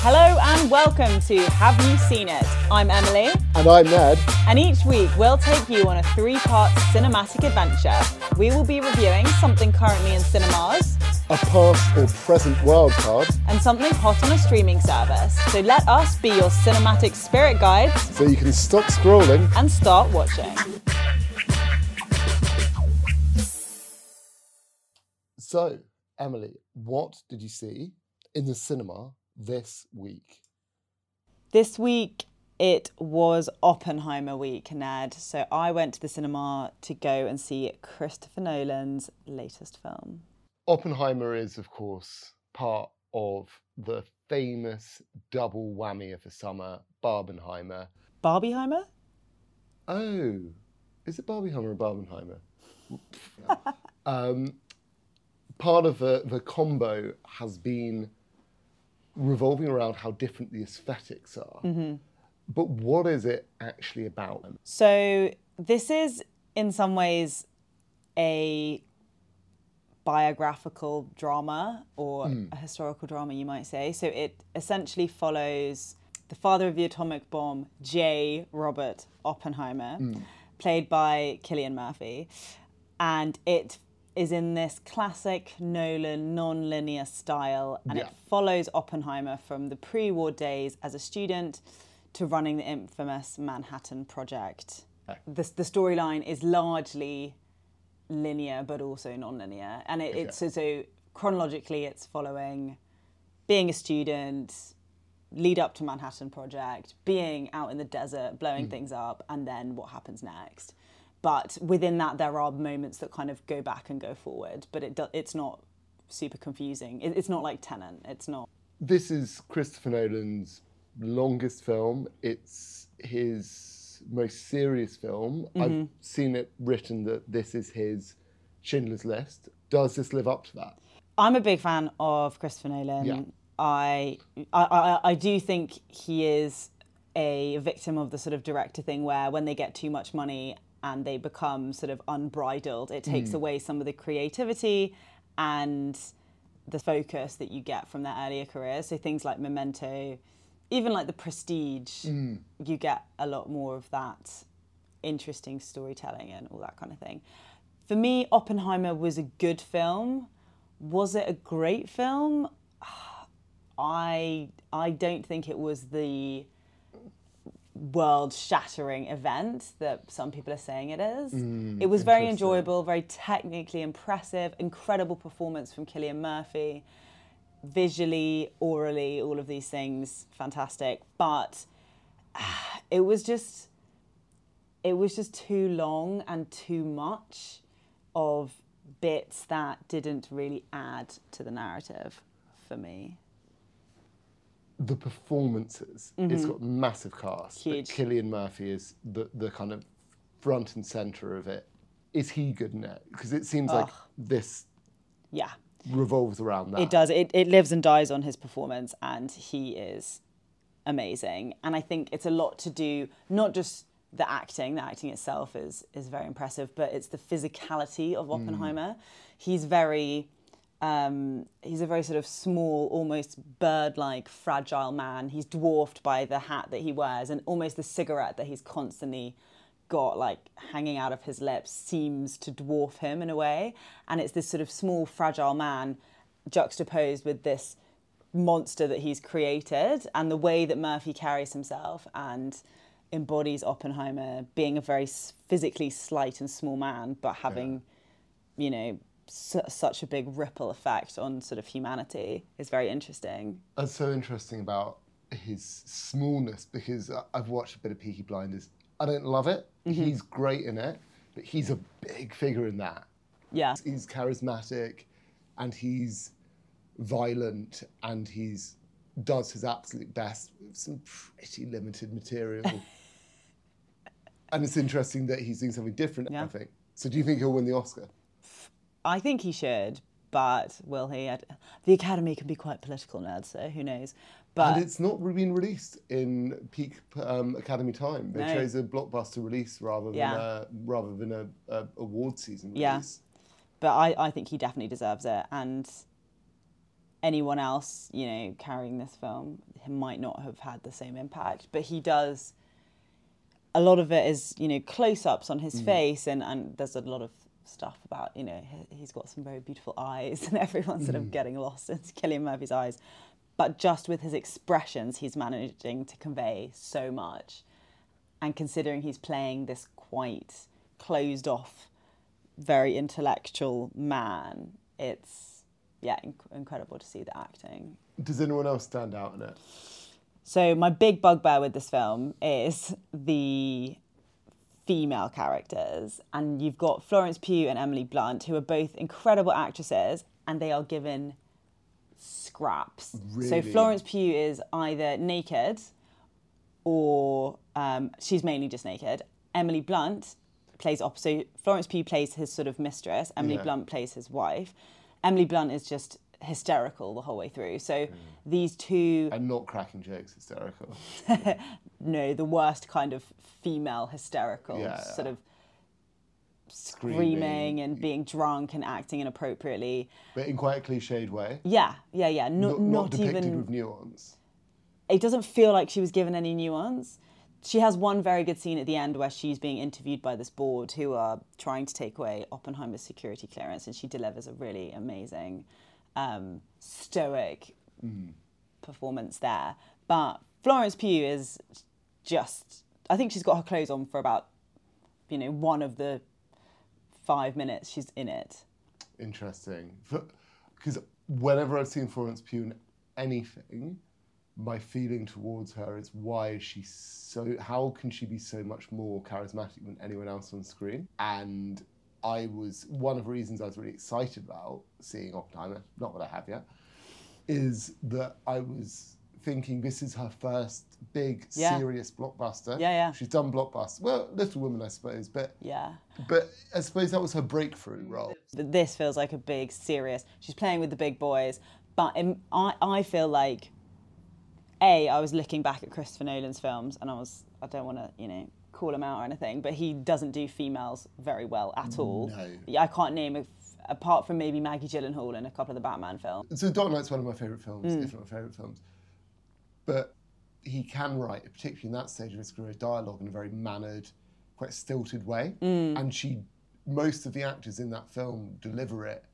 Hello and welcome to Have You Seen It? I'm Emily, And I'm Ned. and each week we'll take you on a three part cinematic adventure. We will be reviewing something currently in cinemas A past or present wildcard, and something hot on a streaming service. So let us be your cinematic spirit guides so you can stop scrolling. and start watching. So, Emily, what did you see in the cinema this week? This week it was Oppenheimer week, Ned. So I went to the cinema to go and see Christopher Nolan's latest film. Oppenheimer is, of course, part of the famous double whammy of the summer, Barbenheimer. Barbieheimer? Oh, is it Barbieheimer or Barbenheimer? um, part of the, the combo has been revolving around how different the aesthetics are. Mm-hmm. But what is it actually about? So this is in some ways a biographical drama or hmm. a historical drama, you might say. So it essentially follows the father of the atomic bomb, J. Robert Oppenheimer, hmm. played by Cillian Murphy. And it is in this classic Nolan non-linear style and Yeah. it follows Oppenheimer from the pre-war days as a student to running the infamous Manhattan Project. The, the storyline is largely linear but also non-linear and it, it's so, so chronologically it's following being a student lead up to manhattan project being out in the desert blowing hmm. things up and then what happens next but within that there are moments that kind of go back and go forward but it do, it's not super confusing it, it's not like Tenet it's not This is Christopher Nolan's longest film. It's his most serious film. I've mm-hmm. seen it written that this is his Schindler's List. Does this live up to that? I'm a big fan of Christopher Nolan. Yeah. I, I, I do think he is a victim of the sort of director thing where when they get too much money and they become sort of unbridled, it takes hmm. away some of the creativity and the focus that you get from their earlier careers. So things like Memento, even like The Prestige, hmm. you get a lot more of that interesting storytelling and all that kind of thing. For me, Oppenheimer was a good film. Was it a great film? I I don't think it was the world shattering event that some people are saying it is. Mm, it was very enjoyable, very technically impressive, incredible performance from Cillian Murphy. Visually, aurally, all of these things, fantastic. But it was just it was just too long and too much of bits that didn't really add to the narrative for me. The performances. It's mm-hmm. got massive cast. but Huge. Cillian Murphy is the, the kind of front and center of it. Is he good in it? Because it seems like this Yeah, revolves around that. it does. It, it lives and dies on his performance, and he is amazing. And I think it's a lot to do, not just the acting, the acting itself is, is very impressive, but it's the physicality of mm. Oppenheimer. He's very. Um, he's a very sort of small, almost bird-like, fragile man. He's dwarfed by the hat that he wears, and almost the cigarette that he's constantly got like hanging out of his lips seems to dwarf him in a way. And it's this sort of small, fragile man juxtaposed with this monster that he's created, and the way that Murphy carries himself and embodies Oppenheimer being a very physically slight and small man, but having, you know, su- such a big ripple effect on sort of humanity is very interesting. That's so interesting about his smallness because I've watched a bit of Peaky Blinders. I don't love it. Mm-hmm. He's great in it, but he's a big figure in that. Yeah. He's charismatic, and he's violent, and he's does his absolute best with some pretty limited material. and it's interesting that he's doing something different. I think. So, do you think he'll win the Oscar? I think he should, but will he? I- The Academy can be quite political, Ned, so who knows? But and it's not been released in peak um, Academy time. They No. chose a blockbuster release rather than Yeah. a, rather than a, a award season release. Yeah. but I, I think he definitely deserves it. And anyone else, you know, carrying this film, might not have had the same impact. But he does. A lot of it is, you know, close-ups on his face, and and there's a lot of stuff about, you know, he- he's got some very beautiful eyes, and everyone's sort of mm. getting lost in Cillian Murphy's eyes. But just with his expressions, he's managing to convey so much. And considering he's playing this quite closed off, very intellectual man, it's yeah, inc- incredible to see the acting. Does anyone else stand out in it? So my big bugbear with this film is the female characters, and you've got Florence Pugh and Emily Blunt, who are both incredible actresses, and they are given scraps. So Florence Pugh is either naked, or um, she's mainly just naked. Emily Blunt plays opposite. Florence Pugh plays his sort of mistress. Emily Yeah. Blunt plays his wife. Emily Blunt is just hysterical the whole way through. So Mm. these two And not cracking jokes, hysterical. no, the worst kind of female hysterical, Yeah, sort yeah. of screaming and being drunk and acting inappropriately. But in quite a cliched way. Yeah, yeah, yeah. Not, Not, not not, depicted even. with nuance. It doesn't feel like she was given any nuance. She has one very good scene at the end where she's being interviewed by this board who are trying to take away Oppenheimer's security clearance, and she delivers a really amazing, um, stoic performance there. But Florence Pugh is just, I think she's got her clothes on for about, you know, one of the five minutes she's in it. Interesting. Because whenever I've seen Florence Pugh in anything, my feeling towards her is why is she so, how can she be so much more charismatic than anyone else on screen? And I was, one of the reasons I was really excited about seeing Oppenheimer, not that I have yet, is that I was thinking this is her first big, Yeah. serious blockbuster. Yeah, yeah. She's done blockbusters. Well, Little Woman, I suppose, but Yeah. but I suppose that was her breakthrough role. This feels like a big, serious. She's playing with the big boys, but in, I, I feel like, a, I was looking back at Christopher Nolan's films, and I was, I don't want to, you know, call him out or anything, but he doesn't do females very well at all. No. I can't name a, apart from maybe Maggie Gyllenhaal in a couple of the Batman films. So Dark Knight's one of my favourite films, Mm. if not my favourite films. But he can write, particularly in that stage of his career, dialogue in a very mannered, quite stilted way. Mm. And she, most of the actors in that film deliver it.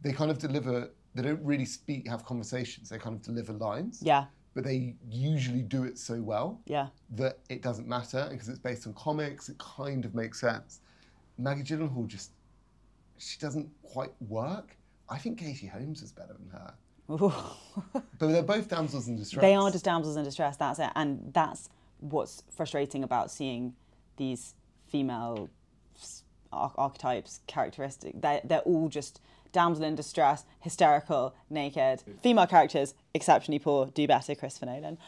They kind of deliver. They don't really speak, have conversations. They kind of deliver lines. Yeah, But they usually do it so well yeah. that it doesn't matter because it's based on comics. It kind of makes sense. Maggie Gyllenhaal just, she doesn't quite work. I think Katie Holmes is better than her. But they're both damsels in distress. They are just damsels in distress. That's it, and that's what's frustrating about seeing these female archetypes, characteristic. They're, they're all just damsel in distress, hysterical, naked. Female characters exceptionally poor. Do better, Christopher Nolan.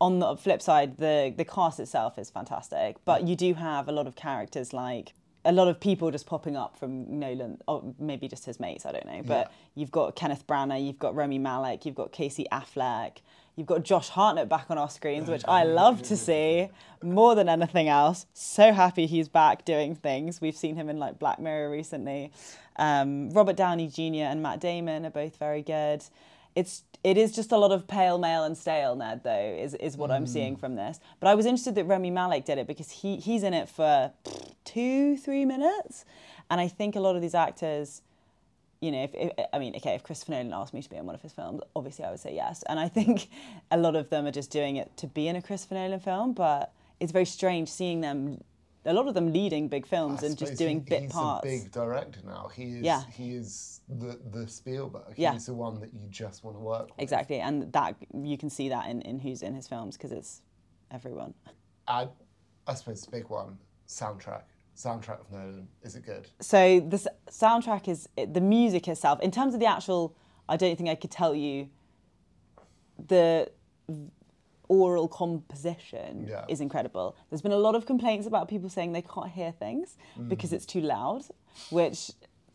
On the flip side, the the cast itself is fantastic, but you do have a lot of characters like. A lot of people just popping up from Nolan, or maybe just his mates, I don't know. But you've got Kenneth Branagh, you've got Rami Malek, you've got Casey Affleck, You've got Josh Hartnett back on our screens, which I love to see more than anything else. So happy he's back doing things. We've seen him in like Black Mirror recently. Um, Robert Downey Jr. and Matt Damon are both very good. It's it is just a lot of pale male and stale, Ned. Though is is what I'm seeing mm. from this. But I was interested that Rami Malek did it because he he's in it for two three minutes, and I think a lot of these actors you know, if, if I mean, okay, if Christopher Nolan asked me to be in one of his films, obviously I would say yes. And I think a lot of them are just doing it to be in a Christopher Nolan film, but it's very strange seeing them, a lot of them leading big films I and just doing he- bit parts. he's a big director now. He is. Yeah. He is the the Spielberg. Yeah. He's the one that you just want to work with. Exactly, and that you can see that in, in who's in his films because it's everyone. I, I suppose the big one soundtrack. Soundtrack of Nolan. Is it good? So the s- soundtrack is the music itself. In terms of the actual, I don't think I could tell you. The aural composition Yeah. is incredible. There's been a lot of complaints about people saying they can't hear things mm. because it's too loud, which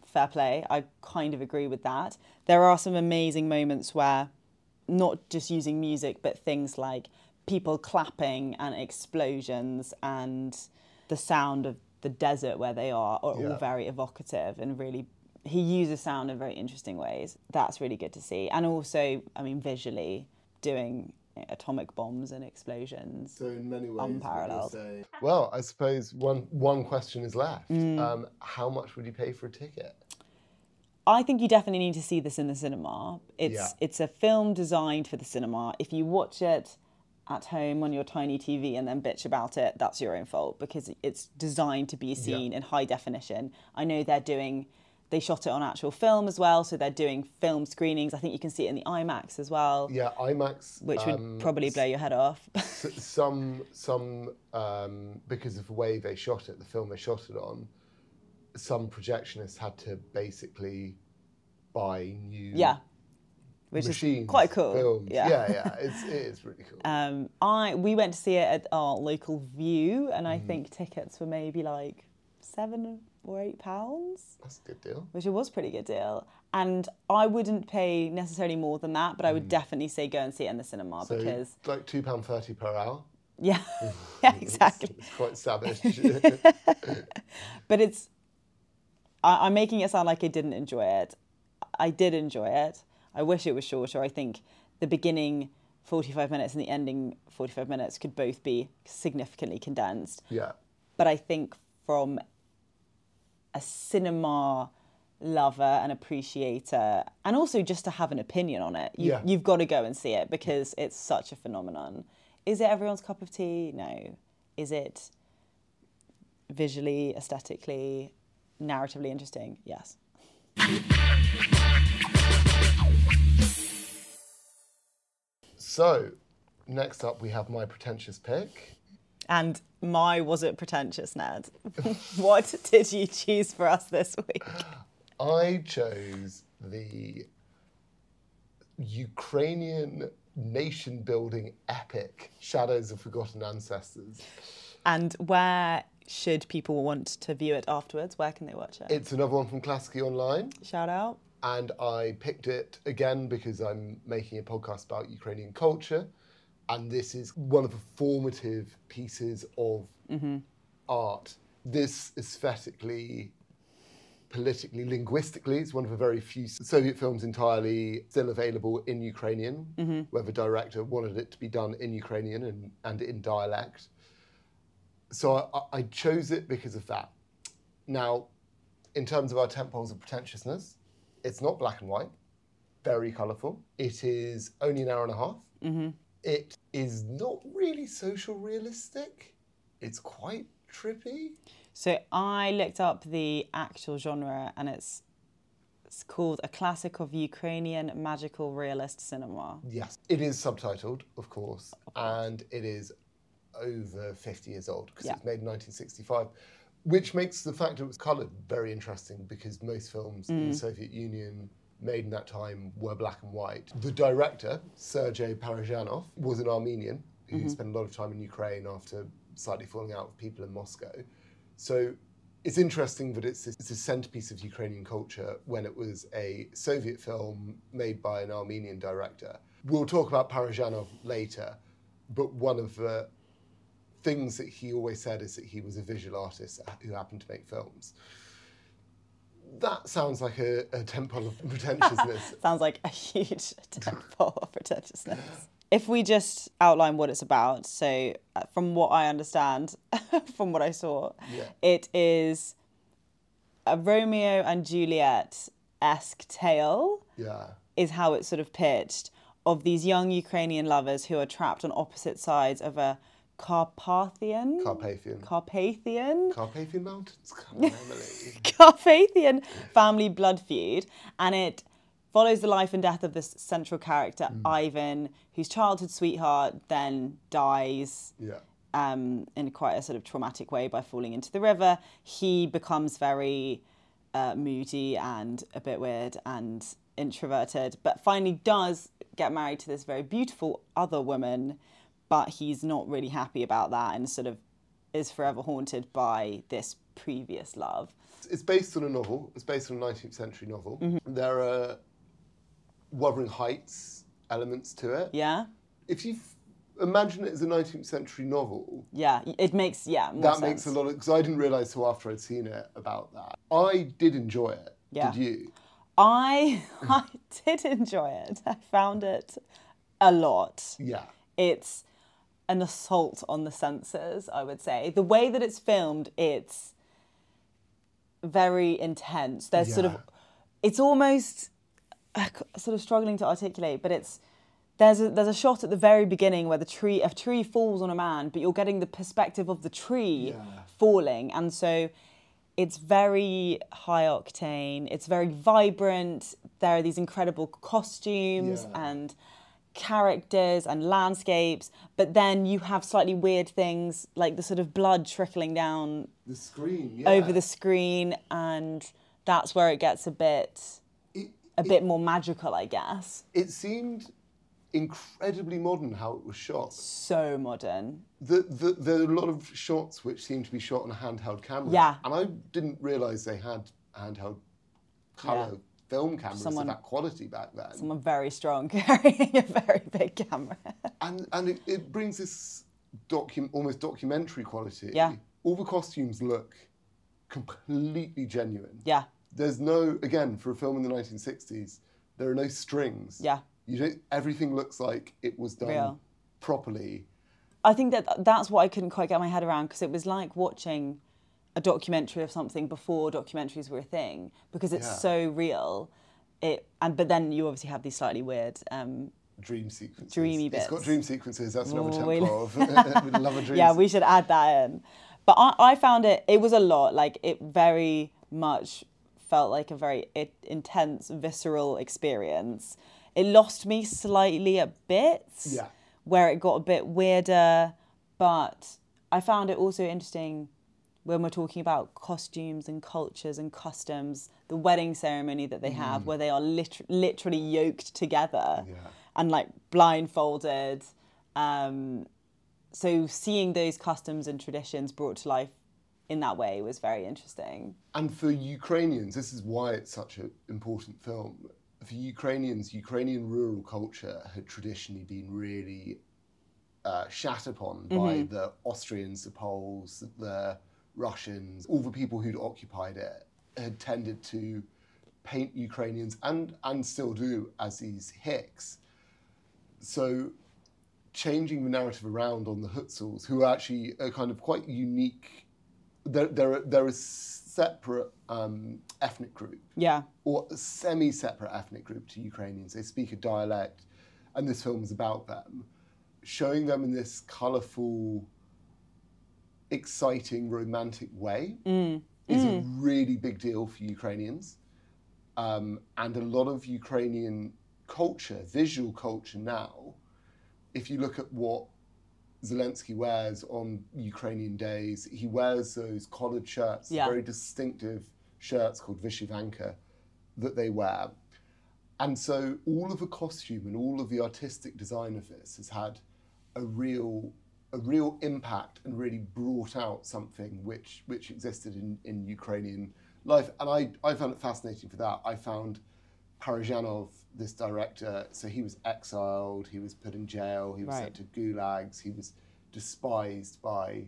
fair play. I kind of agree with that. There are some amazing moments where not just using music, but things like people clapping and explosions and the sound of the desert where they are are all very evocative and really he uses sound in very interesting ways. That's really good to see. And also, I mean, visually doing atomic bombs and explosions. So in many ways, Unparalleled. Well, I suppose one one question is left. Um, how much would you pay for a ticket? I think you definitely need to see this in the cinema. It's Yeah. it's a film designed for the cinema. If you watch it at home on your tiny TV and then bitch about it, that's your own fault because it's designed to be seen in high definition. I know they're doing they shot it on actual film as well, so they're doing film screenings. I think you can see it in the IMAX as well, Yeah, IMAX. which um, would probably blow your head off. s- some some um, because of the way they shot it, the film they shot it on. Some projectionists had to basically buy new yeah. Which machines, is quite cool. films. Yeah. yeah, yeah, it's it is really cool. Um, I we went to see it at our local Vue, and Mm. I think tickets were maybe like seven or eight pounds, That's a good deal. which it was a pretty good deal. And I wouldn't pay necessarily more than that, but I would definitely say go and see it in the cinema Mm. So because like two pound thirty per hour. yeah, yeah, exactly. It's quite savage. But it's I, I'm making it sound like I didn't enjoy it. I did enjoy it. I wish it was shorter. I think the beginning 45 minutes and the ending 45 minutes could both be significantly condensed. yeah, but I think from a cinema lover and appreciator, and also just to have an opinion on it, you, Yeah. you've got to go and see it because it's such a phenomenon. Is it everyone's cup of tea? No. Is it visually, aesthetically, narratively interesting? Yes. So, next up we have my pretentious pick. And my was it pretentious, Ned? what did you choose for us this week? I chose the Ukrainian nation building epic Shadows of Forgotten Ancestors. And where should people want to view it afterwards? Where can they watch it? It's another one from Klassiki Online. Shout out. and I picked it again because I'm making a podcast about Ukrainian culture, and this is one of the formative pieces of mm-hmm. art. This aesthetically, politically, linguistically, it's one of the very few Soviet films entirely still available in Ukrainian, mm-hmm. where the director wanted it to be done in Ukrainian and, and in dialect. So I, I chose it because of that. Now, in terms of our temples of pretentiousness, it's not black and white, very colourful. It is only an hour and a half. Mm-hmm. It is not really social realistic. It's quite trippy. So I looked up the actual genre and it's it's called A Classic of Ukrainian Magical Realist Cinema. Yes, it is subtitled, of course, and it is over 50 years old because Yeah. it was made in 1965, which makes the fact it was coloured very interesting because most films in the mm. Soviet Union made in that time were black and white. The director, Sergei Parajanov, was an Armenian who mm-hmm. spent a lot of time in Ukraine after slightly falling out with people in Moscow. So it's interesting that it's, it's a centerpiece of Ukrainian culture when it was a Soviet film made by an Armenian director. We'll talk about Parajanov later, but one of the things that he always said is that he was a visual artist who happened to make films. That sounds like a, a temple of pretentiousness. Sounds like a huge temple of pretentiousness. If we just outline what it's about, so uh, from what I understand, from what I saw, Yeah. it is a Romeo and Juliet esque tale. yeah. is how it's sort of pitched of these young Ukrainian lovers who are trapped on opposite sides of a Carpathian Carpathian. Carpathian Carpathian Mountains? Come on, Emily. Carpathian family blood feud and it follows the life and death of this central character Ivan whose childhood sweetheart then dies Yeah. um, in quite a sort of traumatic way by falling into the river. He becomes very uh, moody and a bit weird and introverted, but finally does get married to this very beautiful other woman, but he's not really happy about that and sort of is forever haunted by this previous love. It's based on a novel. It's based on a 19th century novel. Mm-hmm. There are Wuthering Heights elements to it. Yeah? If you imagine it as a 19th century novel, Yeah, it makes, yeah, more that sense. makes a lot of because I didn't realise till after I'd seen it about that. I did enjoy it. Yeah. Did you? I I did enjoy it. I found it a lot. Yeah. It's an assault on the senses, I would say. The way that it's filmed, it's very intense. There's sort of it's almost uh, sort of struggling to articulate, but it's there's a there's a shot at the very beginning where the tree a tree falls on a man, but you're getting the perspective of the tree Yeah. falling, and so it's very high octane. It's very vibrant. There are these incredible costumes Yeah. and characters and landscapes, but then you have slightly weird things like the sort of blood trickling down The screen. Yeah. over the screen, and that's where it gets a bit It, a bit more magical, I guess. it seemed incredibly modern how it was shot. So modern. The, the, there are a lot of shots which seem to be shot on a handheld camera. Yeah. And I didn't realise they had handheld colour Yeah. Film cameras Someone- of that quality back then. Someone very strong carrying a very big camera. and and it, it brings this docu- almost documentary quality. Yeah. All the costumes look completely genuine. yeah, There's no again for a film in the 1960s. There are no strings. yeah. You don't. Everything looks like it was done Real. properly. I think that that's what I couldn't quite get my head around because it was like watching a documentary of something before documentaries were a thing because it's Yeah. so real. It and but then you obviously have these slightly weird. Um, Dream sequences. Dreamy bits. It's got dream sequences. That's another Oh, we- of We'd love a dream. yeah, we should add that in. But I, I found it. It was a lot. Like it very much felt like a very it, intense, visceral experience. It lost me slightly at bits. Yeah. Where it got a bit weirder, but I found it also interesting when we're talking about costumes and cultures and customs, the wedding ceremony that they have, where they are lit- literally yoked together Yeah. and like blindfolded. Um, so seeing those customs and traditions brought to life in that way was very interesting. And for Ukrainians, this is why it's such an important film. For Ukrainians, Ukrainian rural culture had traditionally been really uh, shat upon by the Austrians, the Poles, the Russians, all the people who'd occupied it had tended to paint Ukrainians and and still do as these hicks. So changing the narrative around on the Hutsuls, who are actually a kind of quite unique. They're they're, they're a separate um, ethnic group Yeah, or a semi-separate ethnic group to Ukrainians. They speak a dialect, and this film is about them, showing them in this colourful, exciting, romantic way is a really big deal for Ukrainians, um, and a lot of Ukrainian culture, visual culture now. If you look at what Zelensky wears on Ukrainian days. He wears those collared shirts, Yeah. very distinctive shirts called Vyshyvanka that they wear. And so all of the costume and all of the artistic design of this has had a real a real impact and really brought out something which which existed in, in Ukrainian life. And I, I found it fascinating for that. I found Parajanov, this director, so he was exiled, he was put in jail, he was Right. sent to gulags, he was despised by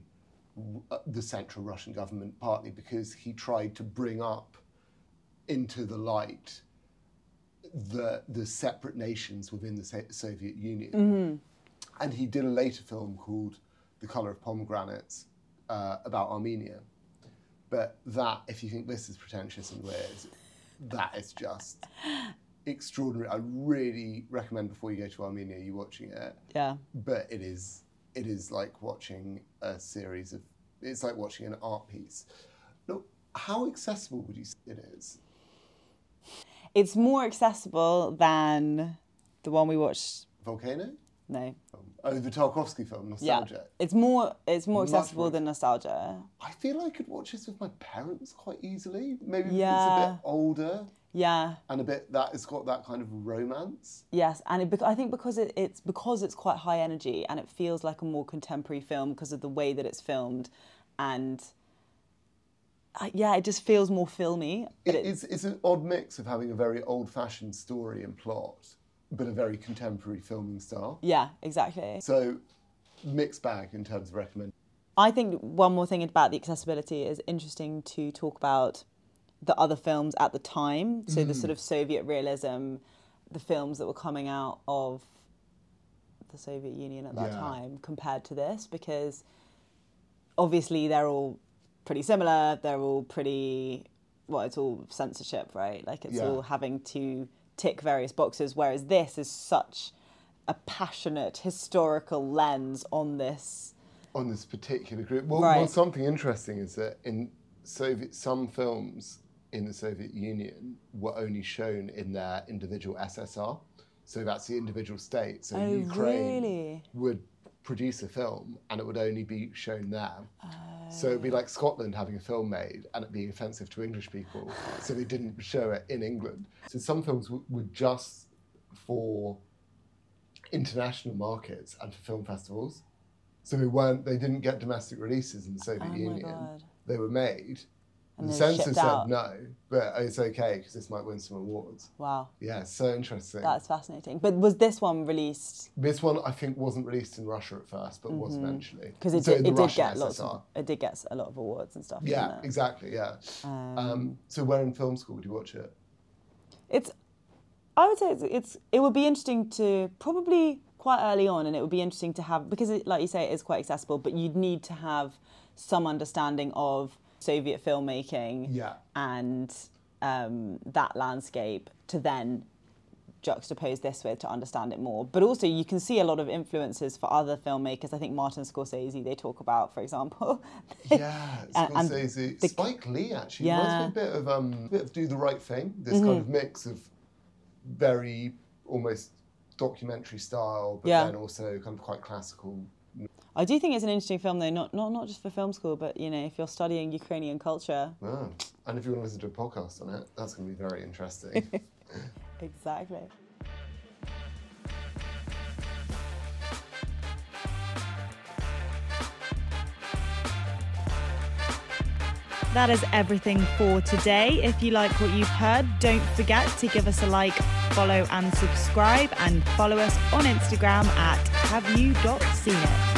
uh, the central Russian government, partly because he tried to bring up into the light the, the separate nations within the Soviet Union. And he did a later film called The Color of Pomegranates uh, about Armenia. But that, if you think this is pretentious and weird, that is just extraordinary. I really recommend before you go to Armenia, you watching it. yeah. But it is, it is like watching a series of. It's like watching an art piece. Look, how accessible would you say it is? It's more accessible than the one we watched. Volcano? No. Oh, the Tarkovsky film, Nostalgia. Yeah. It's more. It's more Much accessible more- than nostalgia. I feel I could watch this with my parents quite easily. Maybe because it's a bit older Yeah. and a bit that it's got that kind of romance. Yes, and it, I think because it, it's because it's quite high energy and it feels like a more contemporary film because of the way that it's filmed, and uh, yeah, it just feels more filmy. It, it's, it's an odd mix of having a very old fashioned story and plot, but a very contemporary filming style. yeah, exactly. So, mixed bag in terms of recommend. I think one more thing about the accessibility is interesting to talk about the other films at the time. So Mm. the sort of Soviet realism, the films that were coming out of the Soviet Union at that Yeah. time compared to this, because obviously they're all pretty similar. They're all pretty, well, it's all censorship, right? Like it's Yeah. all having to tick various boxes, whereas this is such a passionate historical lens on this. on this particular group. Well, Right. well, something interesting is that in Soviet, some films in the Soviet Union were only shown in their individual SSR. So that's the individual state. So Oh, Ukraine really? would produce a film and it would only be shown there. Oh. So it'd be like Scotland having a film made and it being offensive to English people. so they didn't show it in England. So some films w- were just for international markets and for film festivals. So they weren't. They didn't get domestic releases in the Soviet Oh Union. They were made. And the censor said no, but it's okay because this might win some awards. Wow, Yeah, so interesting. that's fascinating. But was this one released? this one I think wasn't released in Russia at first, but was eventually Because Mm-hmm. it, So did, it did get lots of it did get a lot of awards and stuff. Yeah, exactly. Yeah. Um, so where in film school would you watch it? it's I would say it's, it's it would be interesting to probably quite early on, and it would be interesting to have because, it, like you say, it is quite accessible. But you'd need to have some understanding of Soviet filmmaking Yeah. and um, that landscape to then juxtapose this with to understand it more. But also, you can see a lot of influences for other filmmakers. I think Martin Scorsese they talk about, for example. Yeah, And- and Scorsese, the- Spike Lee actually Yeah. reminds me a bit of um, a bit of Do the Right Thing. This kind of mix of very almost documentary style, but Yeah. then also kind of quite classical. I do think it's an interesting film, though, not, not not just for film school, but you know, if you're studying Ukrainian culture. Oh. And if you want to listen to a podcast on it, that's going to be very interesting. Exactly. That is everything for today. If you like what you've heard, don't forget to give us a like, follow, and subscribe, and follow us on Instagram at have you seen it.